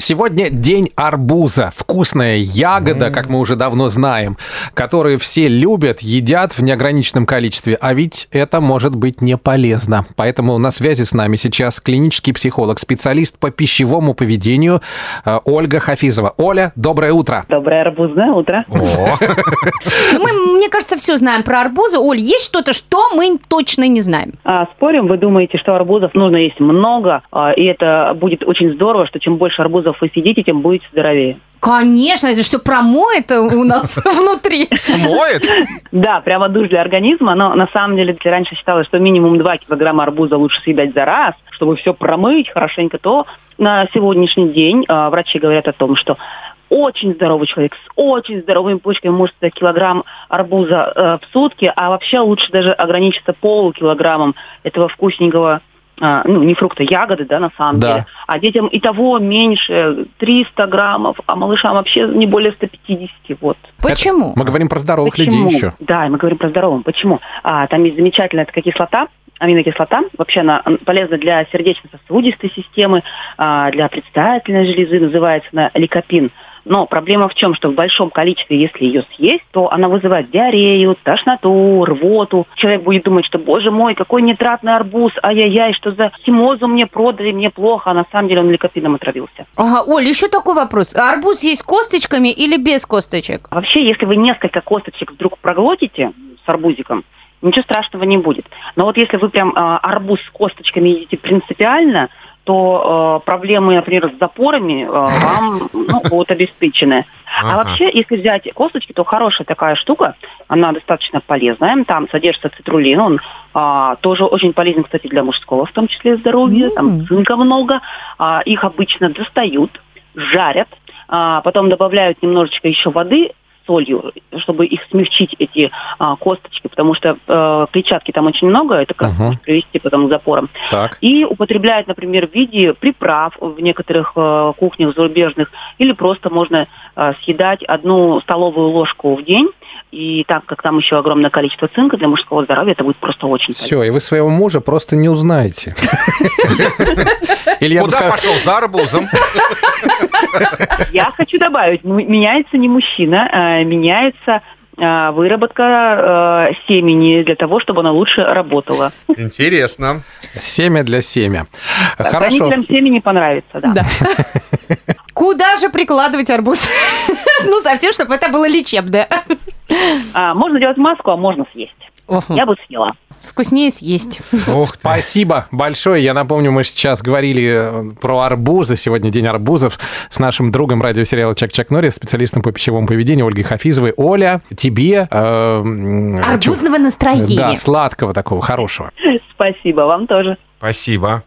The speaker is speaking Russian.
Сегодня день арбуза. Вкусная ягода, как мы уже давно знаем, которую все любят, едят в неограниченном количестве. А ведь это может быть не полезно. Поэтому на связи с нами сейчас клинический психолог, специалист по пищевому поведению э, Ольга Хафизова. Оля, доброе утро. Доброе арбузное утро. Мы, мне кажется, все знаем про арбузы. Оль, есть что-то, что мы точно не знаем? А, спорим, вы думаете, что арбузов нужно есть много, а, и это будет очень здорово, что чем больше арбузов вы съедите, тем будете здоровее. Конечно, это все промоет у нас внутри. Смоет? Да, прямо душ для организма, но на самом деле если раньше считалось, что минимум 2 килограмма арбуза лучше съедать за раз, чтобы все промыть хорошенько, то на сегодняшний день а, врачи говорят о том, что очень здоровый человек с очень здоровыми почками может съесть килограмм арбуза э, в сутки, а вообще лучше даже ограничиться полукилограммом этого вкусненького а, ну, не фрукта, ягоды, да, на самом Да. деле. А детям и того меньше, 300 граммов, а малышам вообще не более 150, вот. Почему? мы говорим про здоровых Почему? людей еще. Да, и мы говорим про здоровым. Почему? А, там есть замечательная такая кислота, аминокислота. Вообще она полезна для сердечно-сосудистой системы, а, для предстательной железы, называется она ликопин. Но проблема в чем, что в большом количестве, если ее съесть, то она вызывает диарею, тошноту, рвоту. Человек будет думать, что, боже мой, какой нитратный арбуз, ай-яй-яй, что за химозу мне продали, мне плохо, а на самом деле он ликопином отравился. Ага, Оль, еще такой вопрос. Арбуз есть косточками или без косточек? Вообще, если вы несколько косточек вдруг проглотите с арбузиком, ничего страшного не будет. Но вот если вы прям а, арбуз с косточками едите принципиально, то э, проблемы, например, с запорами э, вам ну, будут обеспечены. А вообще, если взять косточки, то хорошая такая штука, она достаточно полезная. Там содержится цитрулин, он а, тоже очень полезен, кстати, для мужского, в том числе здоровья. М. Там цинка много. А, их обычно достают, жарят, а, потом добавляют немножечко еще воды солью, чтобы их смягчить, эти а, косточки, потому что э, клетчатки там очень много, это как Ага. может привести потом к запорам. Так. И употребляют, например, в виде приправ в некоторых э, кухнях зарубежных, или просто можно э, съедать одну столовую ложку в день. И так как там еще огромное количество цинка для мужского здоровья, это будет просто очень полезно. Все, и вы своего мужа просто не узнаете. Куда пошел? За арбузом. Я хочу добавить, меняется не мужчина, а меняется а, выработка э, семени для того, чтобы она лучше работала. Интересно. семя для семя. Да, Хорошо. Хранителям семени понравится, да. Да. Куда же прикладывать арбуз? Ну, совсем, чтобы это было лечебное. А, можно делать маску, а можно съесть. Я бы съела. Вкуснее съесть. Ух ты. Спасибо большое. Я напомню, мы сейчас говорили э, про арбузы. Сегодня день арбузов с нашим другом радиосериала Чак-Чак Норрис, специалистом по пищевому поведению Ольгой Хафизовой. Оля, тебе... э, Арбузного чё- настроения. Да, сладкого такого, хорошего. Спасибо вам тоже. Спасибо.